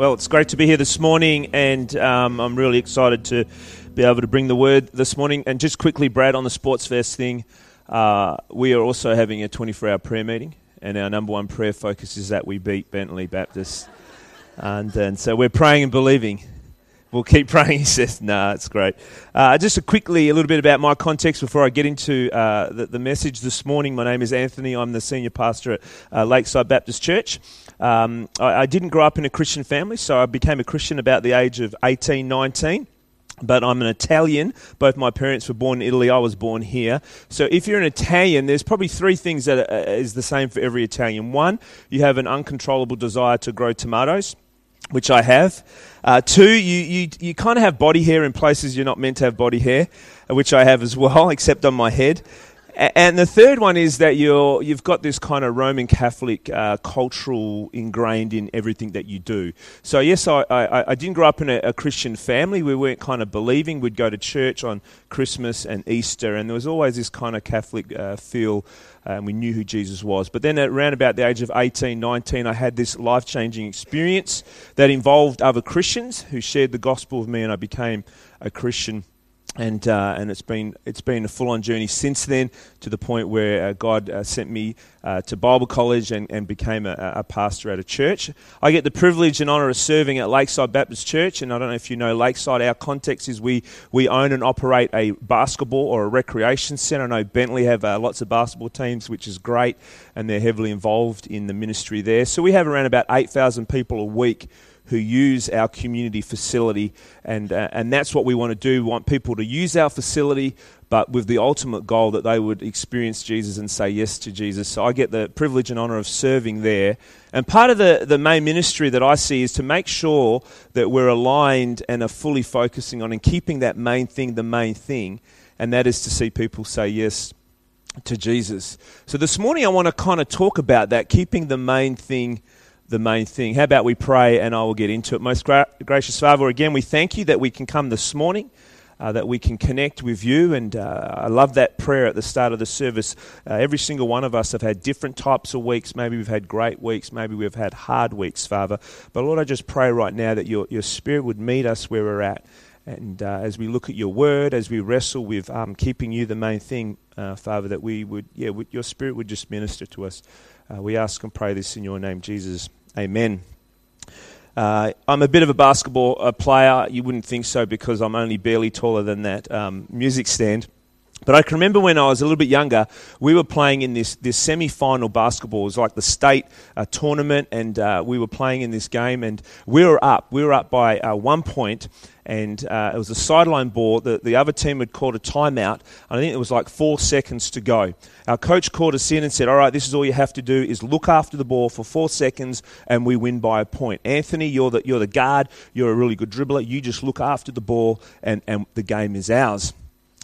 Well, it's great to be here this morning, and um, I'm really excited to be able to bring the word this morning. And just quickly, Brad, on the Sports Fest thing, uh, we are also having a 24 hour prayer meeting, and our number one prayer focus is that we beat Bentley Baptist. And, and so we're praying and believing. We'll keep praying, he says. Nah, it's great. Uh, just quickly, a little bit about my context before I get into uh, the, the, message this morning. My name is Anthony. I'm the senior pastor at uh, Lakeside Baptist Church. Um, I, I, didn't grow up in a Christian family, so I became a Christian about the age of 18, 19. But I'm an Italian. Both my parents were born in Italy. I was born here. So if you're an Italian, there's probably three things that are, is the same for every Italian. One, you have an uncontrollable desire to grow tomatoes which I have. Uh, two, you, you, you kind of have body hair in places you're not meant to have body hair, which I have as well, except on my head. And the third one is that you're, you've got this kind of Roman Catholic uh, cultural ingrained in everything that you do. So, yes, I, I, I didn't grow up in a, a, Christian family. We weren't kind of believing. We'd go to church on Christmas and Easter, and there was always this kind of Catholic uh, feel, uh, and we knew who Jesus was. But then, around about the age of 18, 19, I had this life changing experience that involved other Christians who shared the gospel with me, and I became a Christian and uh, and it's been it's been a full on journey since then to the point where uh, God uh, sent me uh, to Bible college and, and became a, a, pastor at a church. I get the privilege and honour of serving at Lakeside Baptist Church, and I don't know if you know Lakeside. Our context is we we own and operate a basketball or a recreation centre. I know Bentley have uh, lots of basketball teams, which is great, and they're heavily involved in the ministry there. So we have around about eight thousand people a week who use our community facility, and uh, and that's what we want to do. We want people to use our facility, but with the ultimate goal that they would experience Jesus and say yes to Jesus. So I get the privilege and honor of serving there. And part of the, the main ministry that I see is to make sure that we're aligned and are fully focusing on and keeping that main thing the main thing, and that is to see people say yes to Jesus. So this morning I want to kind of talk about that, keeping the main thing the main thing. How about we pray and I will get into it. Most gra- gracious Father, again, we thank you that we can come this morning. Uh, that we can connect with you. And uh, I love that prayer at the start of the service. Uh, every single one of us have had different types of weeks. Maybe we've had great weeks. Maybe we've had hard weeks, Father. But Lord, I just pray right now that your, your Spirit would meet us where we're at. And uh, as we look at your word, as we wrestle with um, keeping you the main thing, uh, Father, that we would, yeah, your Spirit would just minister to us. Uh, we ask and pray this in your name, Jesus. Amen. Uh, I'm a bit of a basketball uh, player. You wouldn't think so because I'm only barely taller than that um, music stand. But I can remember when I was a little bit younger, we were playing in this, this semi final basketball. It was like the state uh, tournament, and uh, we were playing in this game, and we were up. We were up by uh, one point, and uh, it was a sideline ball. The, the other team had called a timeout. And I think it was like four seconds to go. Our coach called us in and said, All right, this is all you have to do is look after the ball for four seconds, and we win by a point. Anthony, you're the, you're the guard. You're a really good dribbler. You just look after the ball, and, and the game is ours.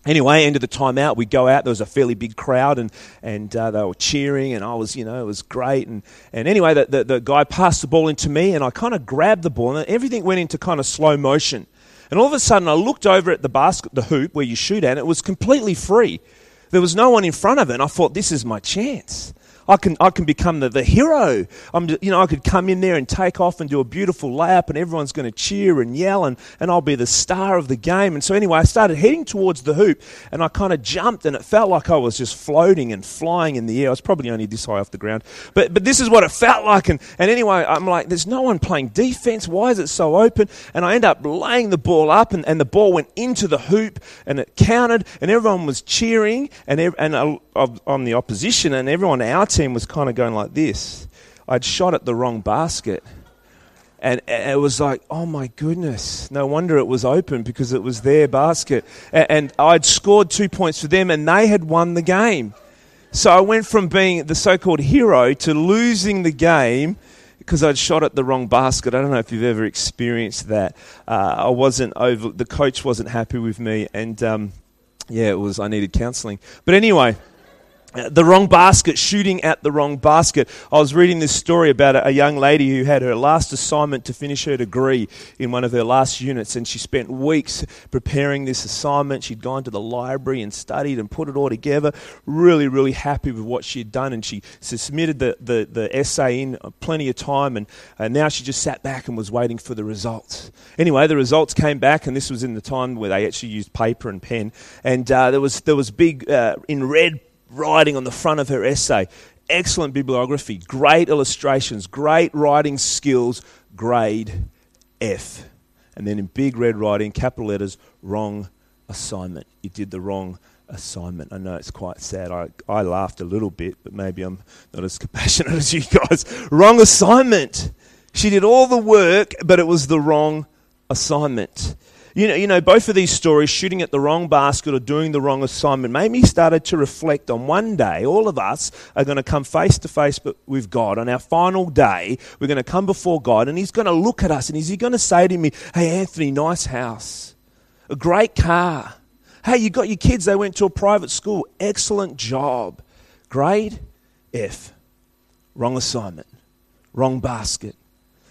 Anyway, end of the timeout, we go out. There was a fairly big crowd, and and uh, they were cheering, and I was, you know, it was great. And and anyway, the, the, the guy passed the ball into me, and I kind of grabbed the ball, and everything went into kind of slow motion. And all of a sudden, I looked over at the basket, the hoop where you shoot at, and it was completely free. There was no one in front of it, and I thought, this is my chance. I can, I can become the, the hero. I'm, you know, I could come in there and take off and do a beautiful layup, and everyone's going to cheer and yell, and, and I'll be the star of the game. And so, anyway, I started heading towards the hoop, and I kind of jumped, and it felt like I was just floating and flying in the air. I was probably only this high off the ground, but, but this is what it felt like. And, and anyway, I'm like, there's no one playing defense. Why is it so open? And I end up laying the ball up, and, and the ball went into the hoop, and it counted, and everyone was cheering, and, and uh, on the opposition, and everyone out team was kind of going like this. I'd shot at the wrong basket. And it was like, oh my goodness. No wonder it was open because it was their basket. And I'd scored two points for them and they had won the game. So I went from being the so called hero to losing the game because I'd shot at the wrong basket. I don't know if you've ever experienced that. Uh, I wasn't over, the coach wasn't happy with me. And um, yeah, it was, I needed counseling. But anyway. The wrong basket, shooting at the wrong basket. I was reading this story about a, young lady who had her last assignment to finish her degree in one of her last units, and she spent weeks preparing this assignment. She'd gone to the library and studied and put it all together. Really, really happy with what she had done, and she submitted the, the, the essay in plenty of time, and, and now she just sat back and was waiting for the results. Anyway, the results came back, and this was in the time where they actually used paper and pen, and uh, there was there was big uh, in red writing on the front of her essay. Excellent bibliography, great illustrations, great writing skills, grade F. And then in big red writing, capital letters, wrong assignment. You did the wrong assignment. I know it's quite sad. I, I laughed a little bit, but maybe I'm not as compassionate as you guys. Wrong assignment. She did all the work, but it was the wrong assignment. You know, you know, both of these stories, shooting at the wrong basket or doing the wrong assignment, made me started to reflect on one day, all of us are going to come face to face with God. On our final day, we're going to come before God, and He's going to look at us, and is He going to say to me, Hey, Anthony, nice house, a great car. Hey, you got your kids, they went to a private school, excellent job. Grade F. Wrong assignment, wrong basket.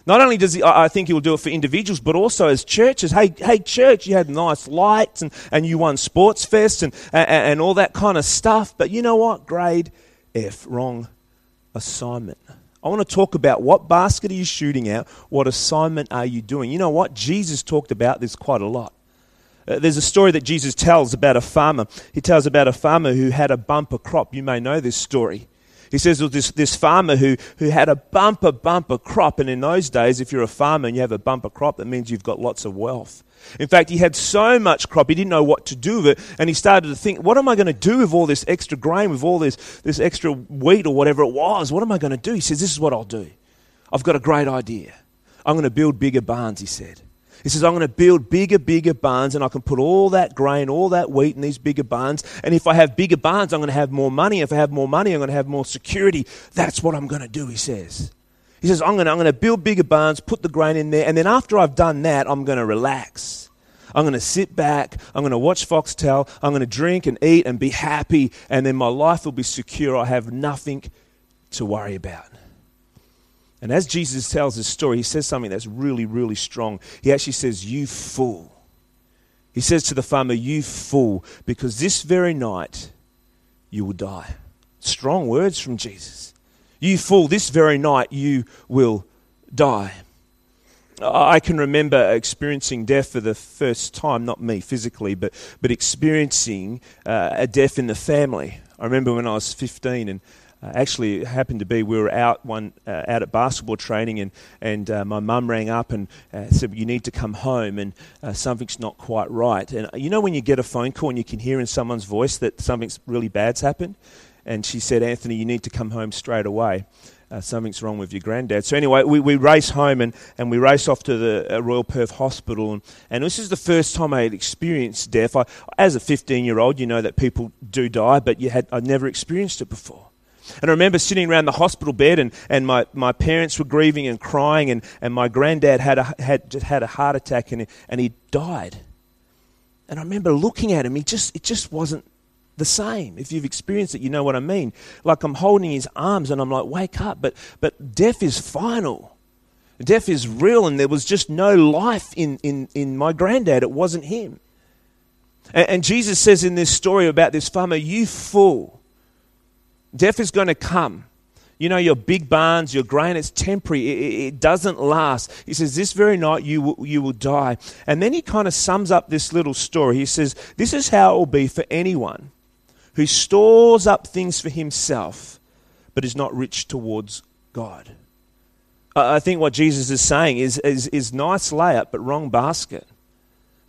Not only does he, I think he will do it for individuals, but also as churches. Hey, hey, church, you had nice lights and, and you won sports fest and, and, and all that kind of stuff. But you know what? Grade F, wrong assignment. I want to talk about what basket are you shooting at? What assignment are you doing? You know what? Jesus talked about this quite a lot. Uh, there's a story that Jesus tells about a farmer. He tells about a farmer who had a bumper crop. You may know this story. He says well, this, this farmer who, who had a bumper, bumper crop. And in those days, if you're a farmer and you have a bumper crop, that means you've got lots of wealth. In fact, he had so much crop, he didn't know what to do with it. And he started to think, what am I going to do with all this extra grain, with all this, this extra wheat or whatever it was? What am I going to do? He says, this is what I'll do. I've got a great idea. I'm going to build bigger barns, he said. He says, I'm going to build bigger, bigger barns and I can put all that grain, all that wheat in these bigger barns. And if I have bigger barns, I'm going to have more money. If I have more money, I'm going to have more security. That's what I'm going to do, he says. He says, I'm going, to, I'm going to build bigger barns, put the grain in there, and then after I've done that, I'm going to relax. I'm going to sit back. I'm going to watch Foxtel. I'm going to drink and eat and be happy, and then my life will be secure. I have nothing to worry about. And as Jesus tells his story, he says something that's really, really strong. He actually says, You fool. He says to the farmer, You fool, because this very night you will die. Strong words from Jesus. You fool, this very night you will die. I can remember experiencing death for the first time, not me physically, but, but experiencing uh, a death in the family. I remember when I was 15 and uh, actually, it happened to be we were out one uh, out at basketball training, and and uh, my mum rang up and uh, said, "You need to come home, and uh, something's not quite right." And you know when you get a phone call and you can hear in someone's voice that something's really bad's happened, and she said, "Anthony, you need to come home straight away." Uh, something's wrong with your granddad. So anyway, we, we race home and, and we race off to the uh, Royal Perth Hospital. And, and this is the first time I had experienced death. I, as a 15-year-old, you know that people do die, but you had, I'd never experienced it before. And I remember sitting around the hospital bed, and, and my, my parents were grieving and crying, and, and my granddad had a, had, just had a heart attack, and, and he died. And I remember looking at him, he just, it just wasn't the same. If you've experienced it, you know what I mean. Like I'm holding his arms, and I'm like, wake up. But, but death is final. Death is real, and there was just no life in, in, in my granddad. It wasn't him. And, and Jesus says in this story about this farmer, You fool. Death is going to come. You know, your big barns, your grain, it's temporary. It, it, doesn't last. He says, This very night you will, you will die. And then he kind of sums up this little story. He says, This is how it will be for anyone who stores up things for himself, but is not rich towards God. I think what Jesus is saying is, is, is nice layup, but wrong basket.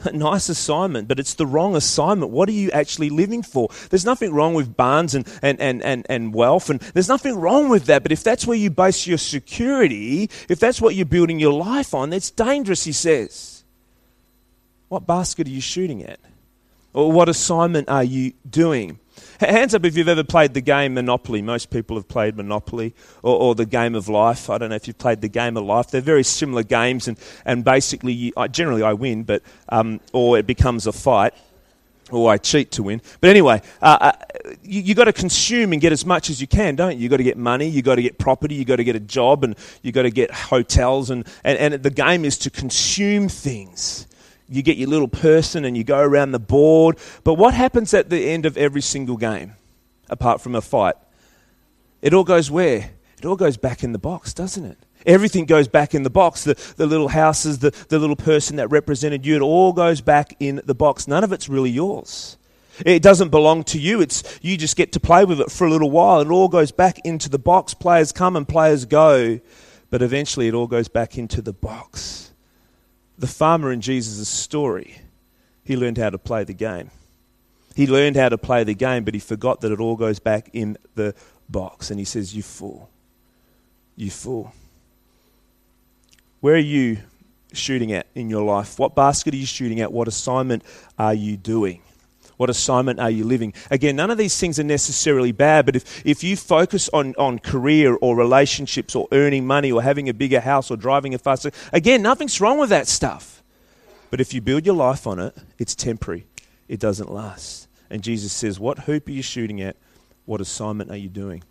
A nice assignment, but it's the wrong assignment. What are you actually living for? There's nothing wrong with barns and, and, and, and, and wealth, and there's nothing wrong with that. But if that's where you base your security, if that's what you're building your life on, that's dangerous, he says. What basket are you shooting at? Or what assignment are you doing? Hands up if you've ever played the game Monopoly. Most people have played Monopoly or, or, the game of life. I don't know if you've played the game of life. They're very similar games, and, and basically, you, generally I win, but um, or it becomes a fight. or I cheat to win. But anyway, uh, uh, you, you got to consume and get as much as you can, don't you? You got to get money, you got to get property, you got to get a job, and you got to get hotels, and, and, and the game is to consume things. You get your little person and you go around the board. But what happens at the end of every single game, apart from a fight? It all goes where? It all goes back in the box, doesn't it? Everything goes back in the box. The, the little houses, the, the little person that represented you, it all goes back in the box. None of it's really yours. It doesn't belong to you. It's you just get to play with it for a little while. It all goes back into the box. Players come and players go, but eventually it all goes back into the box. The farmer in Jesus' story, he learned how to play the game. He learned how to play the game, but he forgot that it all goes back in the box. And he says, You fool. You fool. Where are you shooting at in your life? What basket are you shooting at? What assignment are you doing? What assignment are you living? Again, none of these things are necessarily bad, but if, if you focus on, on career or relationships or earning money or having a bigger house or driving a faster, again, nothing's wrong with that stuff. But if you build your life on it, it's temporary, it doesn't last. And Jesus says, What hoop are you shooting at? What assignment are you doing?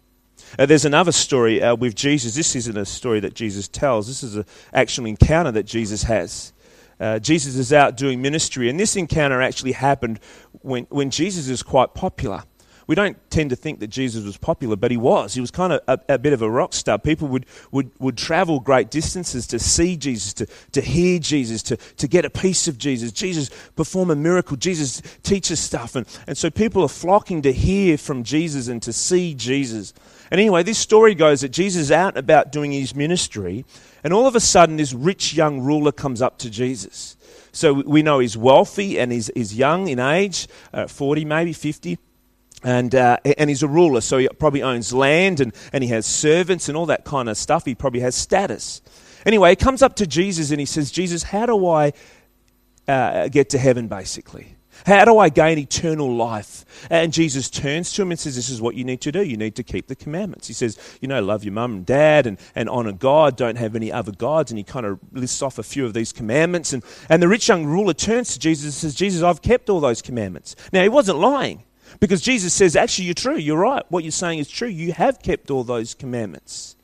Uh, there's another story uh, with Jesus. This isn't a story that Jesus tells, this is an actual encounter that Jesus has. Uh, Jesus is out doing ministry, and this encounter actually happened when, when Jesus is quite popular. We don't tend to think that Jesus was popular, but he was. He was kind of a, a, bit of a rock star. People would, would, would travel great distances to see Jesus, to, to hear Jesus, to, to get a piece of Jesus. Jesus perform a miracle. Jesus teaches stuff. And, and so people are flocking to hear from Jesus and to see Jesus. And anyway, this story goes that Jesus is out about doing his ministry, and all of a sudden, this rich young ruler comes up to Jesus. So we know he's wealthy and he's, he's young in age, uh, 40, maybe 50. And, uh, and he's a ruler, so he probably owns land and, and he has servants and all that kind of stuff. He probably has status. Anyway, he comes up to Jesus and he says, Jesus, how do I uh, get to heaven, basically? How do I gain eternal life? And Jesus turns to him and says, This is what you need to do. You need to keep the commandments. He says, You know, love your mum and dad and, and honor God. Don't have any other gods. And he kind of lists off a few of these commandments. And, and the rich young ruler turns to Jesus and says, Jesus, I've kept all those commandments. Now, he wasn't lying because Jesus says, Actually, you're true. You're right. What you're saying is true. You have kept all those commandments.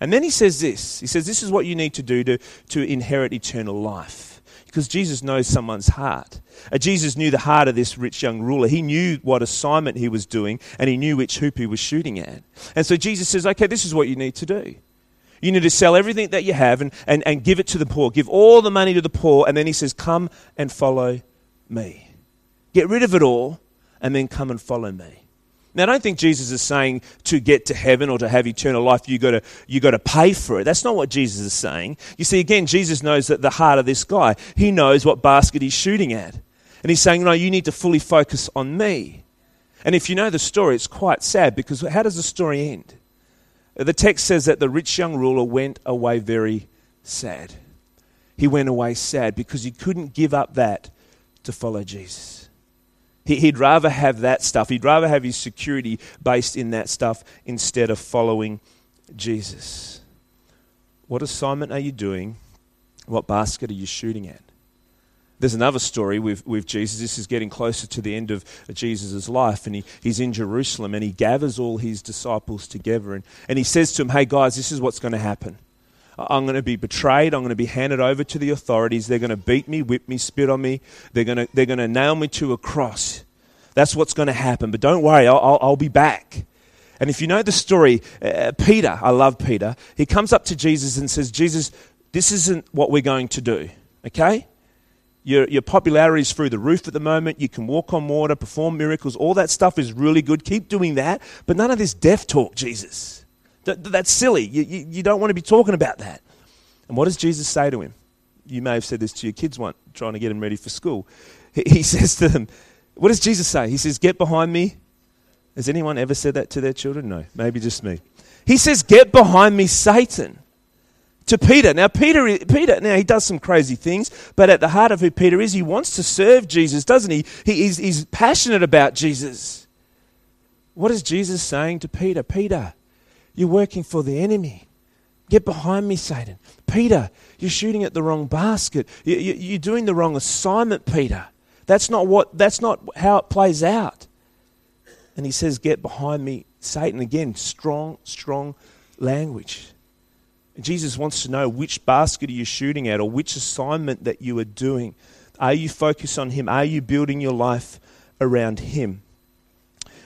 And then he says this He says, This is what you need to do to, to inherit eternal life because Jesus knows someone's heart. Uh, Jesus knew the heart of this rich young ruler. He knew what assignment he was doing, and he knew which hoop he was shooting at. And so Jesus says, Okay, this is what you need to do. You need to sell everything that you have and, and, and give it to the poor. Give all the money to the poor. And then he says, Come and follow me. Get rid of it all, and then come and follow me. Now, I don't think Jesus is saying to get to heaven or to have eternal life, you've got to, you got to pay for it. That's not what Jesus is saying. You see, again, Jesus knows that the heart of this guy, he knows what basket he's shooting at. And he's saying, no, you need to fully focus on me. And if you know the story, it's quite sad because how does the story end? The text says that the rich young ruler went away very sad. He went away sad because he couldn't give up that to follow Jesus. He'd rather have that stuff. He'd rather have his security based in that stuff instead of following Jesus. What assignment are you doing? What basket are you shooting at? There's another story with, with Jesus. This is getting closer to the end of Jesus' life, and he, he's in Jerusalem and he gathers all his disciples together and, and he says to them, Hey guys, this is what's going to happen. I'm going to be betrayed. I'm going to be handed over to the authorities. They're going to beat me, whip me, spit on me. They're going to, they're going to nail me to a cross. That's what's going to happen. But don't worry, I'll, I'll, I'll be back. And if you know the story, uh, Peter, I love Peter, he comes up to Jesus and says, Jesus, this isn't what we're going to do, okay? Your, your popularity is through the roof at the moment. You can walk on water, perform miracles. All that stuff is really good. Keep doing that. But none of this death talk, Jesus. That, that's silly. You, you, you don't want to be talking about that. And what does Jesus say to him? You may have said this to your kids once, trying to get them ready for school. He, he says to them, What does Jesus say? He says, Get behind me. Has anyone ever said that to their children? No, maybe just me. He says, Get behind me, Satan. To Peter. Now, Peter, Peter, now he does some crazy things, but at the heart of who Peter is, he wants to serve Jesus, doesn't he? he he's, he's passionate about Jesus. What is Jesus saying to Peter? Peter, you're working for the enemy. Get behind me, Satan. Peter, you're shooting at the wrong basket. You're doing the wrong assignment, Peter. That's not, what, that's not how it plays out. And he says, Get behind me, Satan. Again, strong, strong language. Jesus wants to know which basket are you shooting at or which assignment that you are doing. Are you focused on Him? Are you building your life around Him?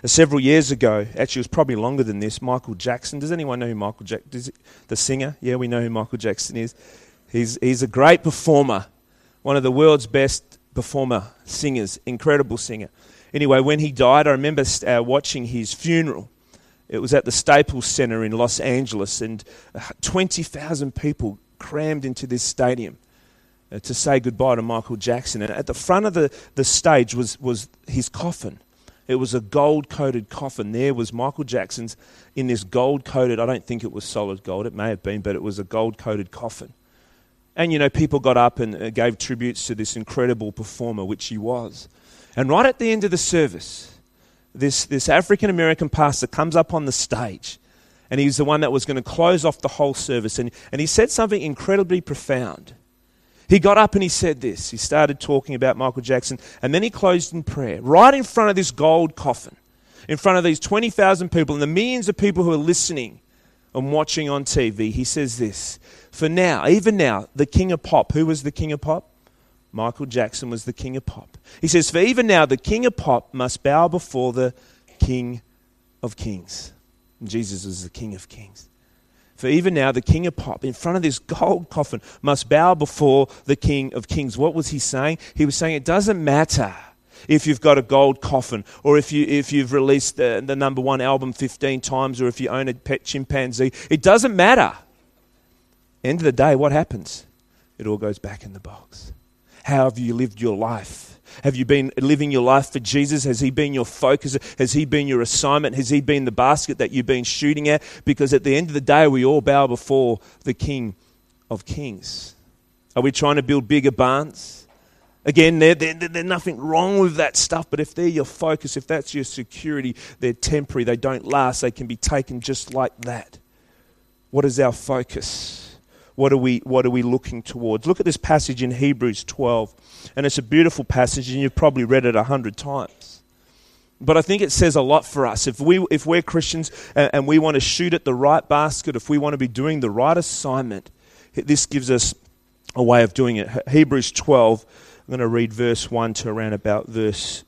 Several years ago, actually, it was probably longer than this, Michael Jackson. Does anyone know who Michael Jackson The singer? Yeah, we know who Michael Jackson is. He's, he's a great performer, one of the world's best performer, singers, incredible singer. Anyway, when he died, I remember uh, watching his funeral. It was at the Staples Center in Los Angeles, and uh, 20,000 people crammed into this stadium uh, to say goodbye to Michael Jackson. And at the front of the, the stage was, was his coffin. It was a gold coated coffin. There was Michael Jackson's in this gold coated, I don't think it was solid gold, it may have been, but it was a gold coated coffin. And, you know, people got up and uh, gave tributes to this incredible performer, which he was. And right at the end of the service, this, this African American pastor comes up on the stage, and he's the one that was going to close off the whole service. And, and he said something incredibly profound. He got up and he said this. He started talking about Michael Jackson, and then he closed in prayer, right in front of this gold coffin, in front of these 20,000 people and the millions of people who are listening and watching on TV. He says this For now, even now, the king of pop, who was the king of pop? Michael Jackson was the king of pop. He says, For even now, the king of pop must bow before the king of kings. And Jesus is the king of kings. For even now, the king of pop, in front of this gold coffin, must bow before the king of kings. What was he saying? He was saying, It doesn't matter if you've got a gold coffin or if, you, if you've released the, the number one album 15 times or if you own a pet chimpanzee. It doesn't matter. End of the day, what happens? It all goes back in the box. How have you lived your life? Have you been living your life for Jesus? Has He been your focus? Has He been your assignment? Has He been the basket that you've been shooting at? Because at the end of the day, we all bow before the King of Kings. Are we trying to build bigger barns? Again, there's there, there, nothing wrong with that stuff, but if they're your focus, if that's your security, they're temporary, they don't last, they can be taken just like that. What is our focus? What are we, what are we looking towards? Look at this passage in Hebrews 12. And it's a beautiful passage, and you've probably read it a hundred times. But I think it says a lot for us. If, we, if we're Christians and, and we want to shoot at the right basket, if we want to be doing the right assignment, this gives us a way of doing it. Hebrews 12, I'm going to read verse 1 to around about verse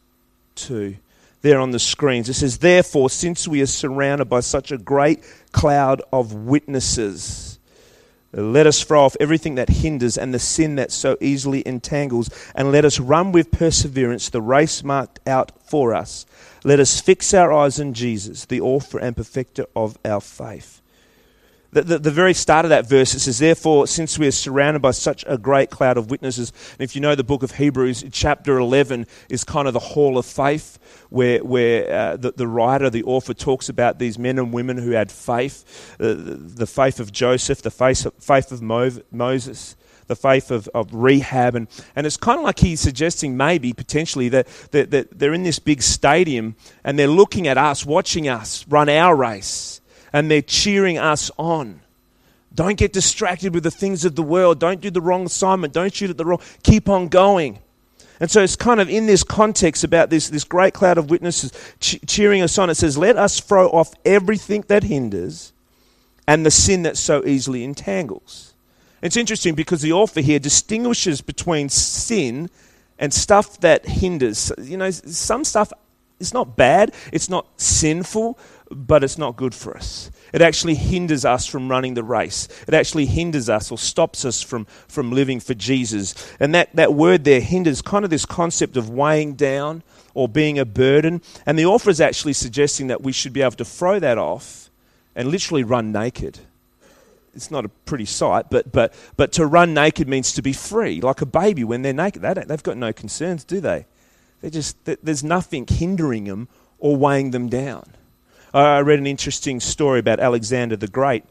2 there on the screens. It says, Therefore, since we are surrounded by such a great cloud of witnesses, let us throw off everything that hinders and the sin that so easily entangles, and let us run with perseverance the race marked out for us. Let us fix our eyes on Jesus, the author and perfecter of our faith. The, the, the, very start of that verse, it says, Therefore, since we are surrounded by such a great cloud of witnesses, and if you know the book of Hebrews, chapter 11 is kind of the hall of faith, where, where uh, the, the writer, the author, talks about these men and women who had faith uh, the faith of Joseph, the faith of, faith of Mo- Moses the faith of, of Rahab. And, and it's kind of like he's suggesting maybe, potentially, that, that, that they're in this big stadium and they're looking at us, watching us run our race and they're cheering us on. Don't get distracted with the things of the world. Don't do the wrong assignment. Don't shoot at the wrong. Keep on going. And so it's kind of in this context about this, this great cloud of witnesses cheering us on. It says, Let us throw off everything that hinders and the sin that so easily entangles. It's interesting because the author here distinguishes between sin and stuff that hinders. You know, some stuff is not bad, it's not sinful, but it's not good for us. It actually hinders us from running the race. It actually hinders us or stops us from, from living for Jesus. And that, that word there hinders kind of this concept of weighing down or being a burden. And the author is actually suggesting that we should be able to throw that off and literally run naked. It's not a pretty sight, but, but, but to run naked means to be free, like a baby when they're naked. They they've got no concerns, do they? They just, there's nothing hindering them or weighing them down. I read an interesting story about Alexander the Great.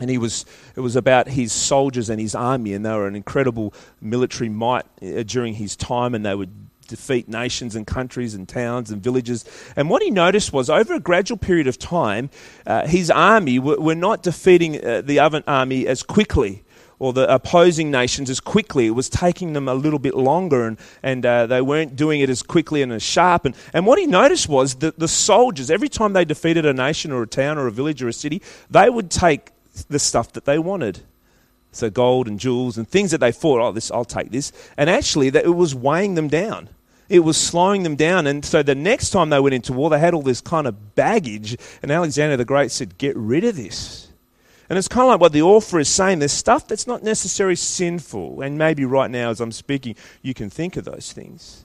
And he was, it was about his soldiers and his army, and they were an incredible military might uh, during his time, and they would defeat nations and countries and towns and villages. And what he noticed was over a gradual period of time, uh, his army w- were not defeating uh, the other army as quickly or the opposing nations as quickly. It was taking them a little bit longer, and, and uh, they weren't doing it as quickly and as sharp. And, and what he noticed was that the soldiers, every time they defeated a nation or a town or a village or a city, they would take the stuff that they wanted. So gold and jewels and things that they thought, oh, this, I'll take this. And actually, that it was weighing them down. It was slowing them down. And so the next time they went into war, they had all this kind of baggage. And Alexander the Great said, get rid of this. And it's kind of like what the author is saying. There's stuff that's not necessarily sinful. And maybe right now, as I'm speaking, you can think of those things.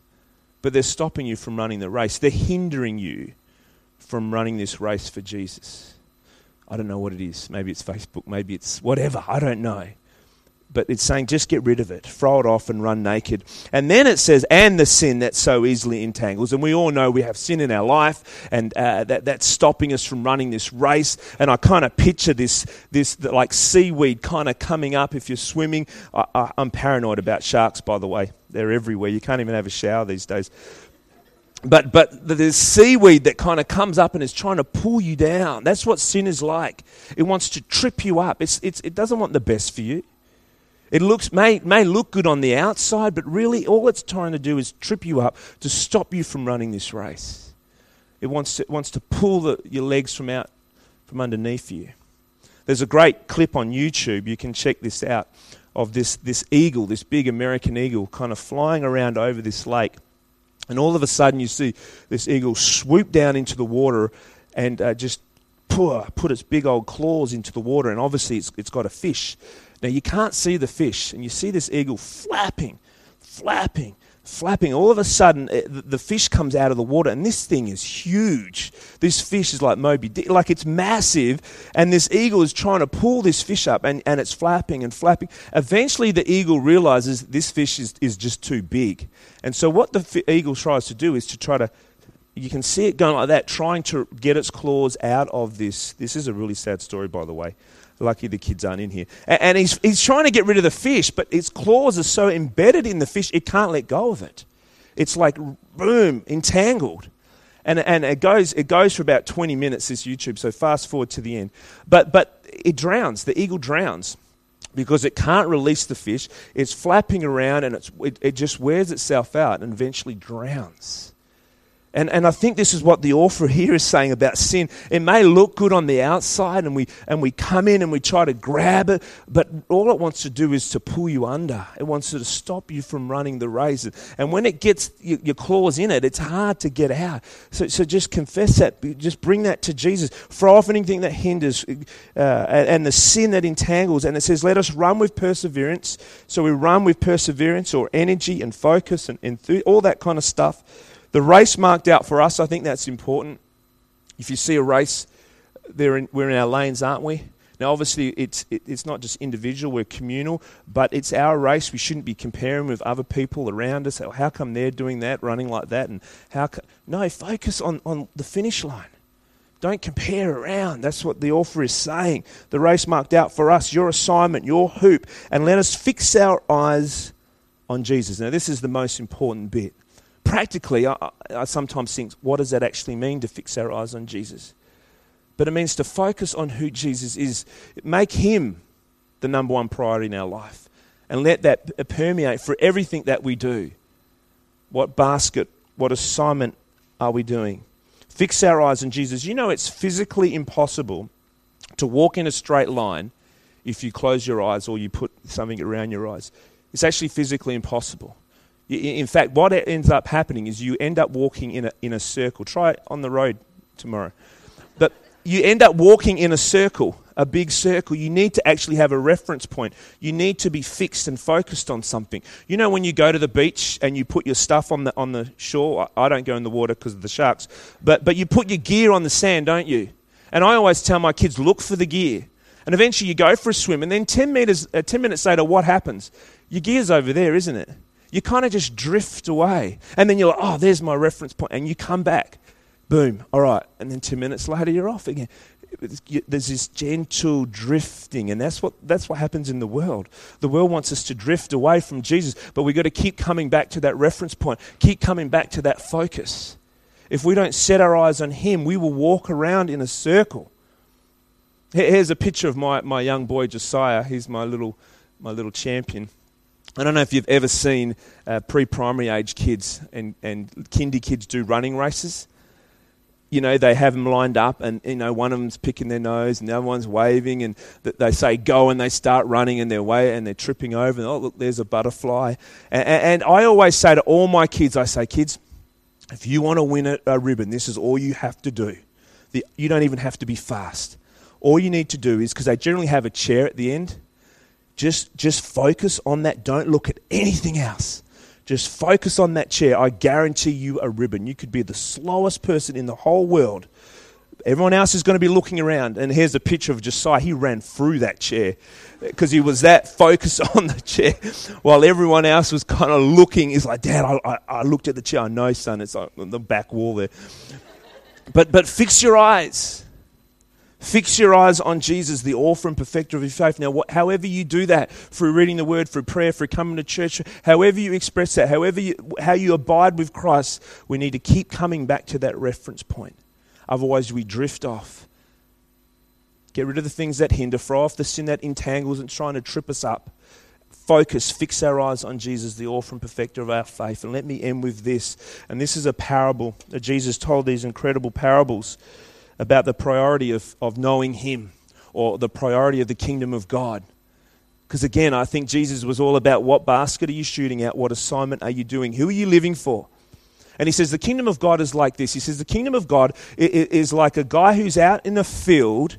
But they're stopping you from running the race, they're hindering you from running this race for Jesus. I don't know what it is. Maybe it's Facebook, maybe it's whatever. I don't know but it's saying just get rid of it, throw it off and run naked. And then it says, and the sin that so easily entangles. And we all know we have sin in our life, and uh, that, that's stopping us from running this race. And I kind of picture this, this like seaweed kind of coming up if you're swimming. I, I, I'm paranoid about sharks, by the way. They're everywhere. You can't even have a shower these days but but there's seaweed that kind of comes up and is trying to pull you down. That's what sin is like. It wants to trip you up. It's, it's, it doesn't want the best for you. It looks, may, may look good on the outside, but really all it's trying to do is trip you up to stop you from running this race. It wants to, it wants to pull the, your legs from out from underneath you. There's a great clip on YouTube, you can check this out, of this, this eagle, this big American eagle, kind of flying around over this lake. And all of a sudden, you see this eagle swoop down into the water and uh, just put, put its big old claws into the water. And obviously, it's, it's got a fish. Now you can't see the fish, and you see this eagle flapping, flapping, flapping. All of a sudden, the fish comes out of the water, and this thing is huge. This fish is like Moby Dick, like it's massive, and this eagle is trying to pull this fish up, and, and it's flapping and flapping. Eventually, the eagle realizes this fish is, is just too big. And so, what the eagle tries to do is to try to you can see it going like that, trying to get its claws out of this. This is a really sad story, by the way. Lucky the kids aren't in here. And, he's, he's trying to get rid of the fish, but its claws are so embedded in the fish, it can't let go of it. It's like, boom, entangled. And, and it, goes, it goes for about 20 minutes, this YouTube, so fast forward to the end. But, but it drowns. The eagle drowns because it can't release the fish. It's flapping around and it's, it, it just wears itself out and eventually drowns. And, and I think this is what the author here is saying about sin. It may look good on the outside, and we, and we come in and we try to grab it, but all it wants to do is to pull you under. It wants to stop you from running the race. And when it gets your, your claws in it, it's hard to get out. So, so just confess that. Just bring that to Jesus. Throw off anything that hinders uh, and the sin that entangles. And it says, let us run with perseverance. So we run with perseverance or energy and focus and, and all that kind of stuff the race marked out for us, I think that's important. If you see a race, in, we're in our lanes, aren't we? Now, obviously, it's, it, it's not just individual, we're communal, but it's our race. We shouldn't be comparing with other people around us. How come they're doing that, running like that? And how co- No, focus on, on the finish line. Don't compare around. That's what the author is saying. The race marked out for us, your assignment, your hoop, and let us fix our eyes on Jesus. Now, this is the most important bit practically, I, I sometimes think, what does that actually mean to fix our eyes on Jesus? But it means to focus on who Jesus is, make him the number one priority in our life, and let that permeate for everything that we do. What basket, what assignment are we doing? Fix our eyes on Jesus. You know, it's physically impossible to walk in a straight line if you close your eyes or you put something around your eyes. It's actually physically impossible. In fact, what ends up happening is you end up walking in a, in a circle. Try it on the road tomorrow. But you end up walking in a circle, a big circle. You need to actually have a reference point. You need to be fixed and focused on something. You know, when you go to the beach and you put your stuff on the, on the shore, I don't go in the water because of the sharks, but, but you put your gear on the sand, don't you? And I always tell my kids, look for the gear. And eventually you go for a swim, and then 10, meters, uh, 10 minutes later, what happens? Your gear's over there, isn't it? You kind of just drift away. And then you're like, oh, there's my reference point. And you come back. Boom. All right. And then two minutes later, you're off again. There's this gentle drifting, and that's what, that's what happens in the world. The world wants us to drift away from Jesus, but we've got to keep coming back to that reference point, keep coming back to that focus. If we don't set our eyes on Him, we will walk around in a circle. Here's a picture of my, my young boy, Josiah. He's my little my little champion. I don't know if you've ever seen uh, pre primary age kids and, and kindy kids do running races. You know, they have them lined up, and you know, one of them's picking their nose, and the other one's waving, and they say go, and they start running, and they're way, and they're tripping over, and oh look, there's a butterfly. And, and I always say to all my kids, I say, kids, if you want to win a, a ribbon, this is all you have to do. The, you don't even have to be fast. All you need to do is because they generally have a chair at the end just, just focus on that. Don't look at anything else. Just focus on that chair. I guarantee you a ribbon. You could be the slowest person in the whole world. Everyone else is going to be looking around. And here's a picture of Josiah. He ran through that chair because he was that focused on the chair while everyone else was kind of looking. He's like, Dad, I, I, I looked at the chair. I know, son. It's on the back wall there. But, but fix your eyes. Fix your eyes on Jesus, the author and perfecter of your faith. Now, however you do that, through reading the word, through prayer, through coming to church, however you express that, however you, how you abide with Christ, we need to keep coming back to that reference point. Otherwise, we drift off. Get rid of the things that hinder, throw off the sin that entangles and trying to trip us up. Focus, fix our eyes on Jesus, the author and perfecter of our faith. And let me end with this. And this is a parable that Jesus told these incredible parables about the priority of, of knowing Him or the priority of the kingdom of God. Because again, I think Jesus was all about what basket are you shooting at? What assignment are you doing? Who are you living for? And he says, The kingdom of God is like this. He says, The kingdom of God is like a guy who's out in the field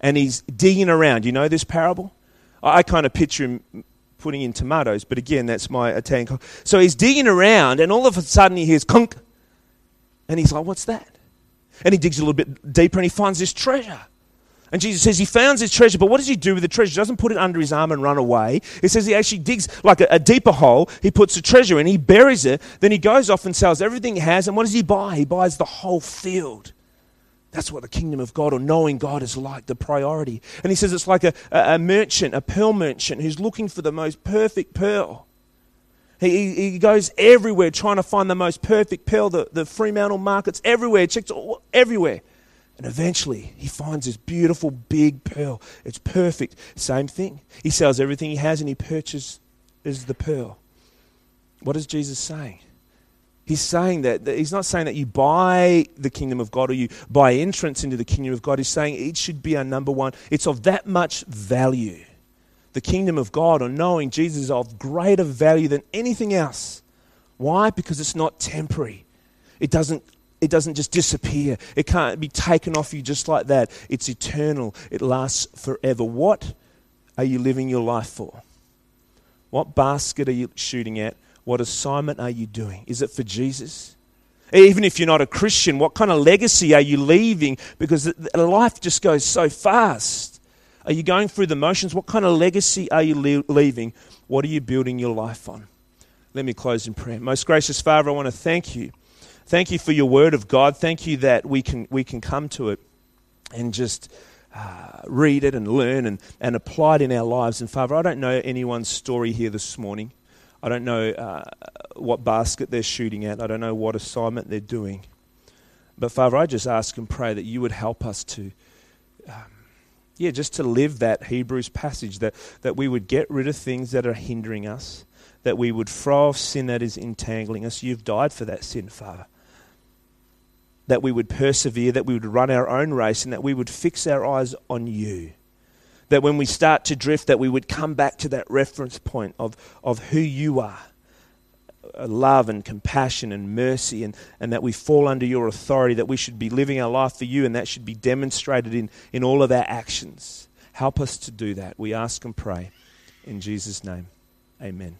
and he's digging around. You know this parable? I kind of picture him putting in tomatoes, but again, that's my Italian. So he's digging around, and all of a sudden he hears conk, and he's like, What's that? And he digs a little bit deeper and he finds this treasure. And Jesus says he found his treasure, but what does he do with the treasure? He doesn't put it under his arm and run away. It says he actually digs like a, a, deeper hole. He puts the treasure in, he buries it, then he goes off and sells everything he has. And what does he buy? He buys the whole field. That's what the kingdom of God or knowing God is like, the priority. And he says it's like a, a, a merchant, a pearl merchant who's looking for the most perfect pearl. He, he goes everywhere trying to find the most perfect pearl, the, the Fremantle markets, everywhere, checks all, everywhere. And eventually he finds this beautiful big pearl. It's perfect. Same thing. He sells everything he has and he purchases the pearl. What is Jesus saying? He's saying that, that, he's not saying that you buy the kingdom of God or you buy entrance into the kingdom of God. He's saying it should be our number one. It's of that much value the kingdom of God or knowing Jesus is of greater value than anything else. Why? Because it's not temporary. It doesn't, it doesn't just disappear. It can't be taken off you just like that. It's eternal. It lasts forever. What are you living your life for? What basket are you shooting at? What assignment are you doing? Is it for Jesus? Even if you're not a Christian, what kind of legacy are you leaving? Because life just goes so fast. Are you going through the motions? What kind of legacy are you leaving? What are you building your life on? Let me close in prayer. Most gracious Father, I want to thank you. Thank you for your word of God. Thank you that we can, we can come to it and just uh, read it and learn and, and apply it in our lives. And Father, I don't know anyone's story here this morning. I don't know uh, what basket they're shooting at. I don't know what assignment they're doing. But Father, I just ask and pray that you would help us to um, yeah, just to live that Hebrews passage, that, that we would get rid of things that are hindering us, that we would throw off sin that is entangling us. You've died for that sin, Father. That we would persevere, that we would run our own race, and that we would fix our eyes on you. That when we start to drift, that we would come back to that reference point of, of who you are love and compassion and mercy, and, and that we fall under your authority, that we should be living our life for you, and that should be demonstrated in, in all of our actions. Help us to do that. We ask and pray. In Jesus' name, amen.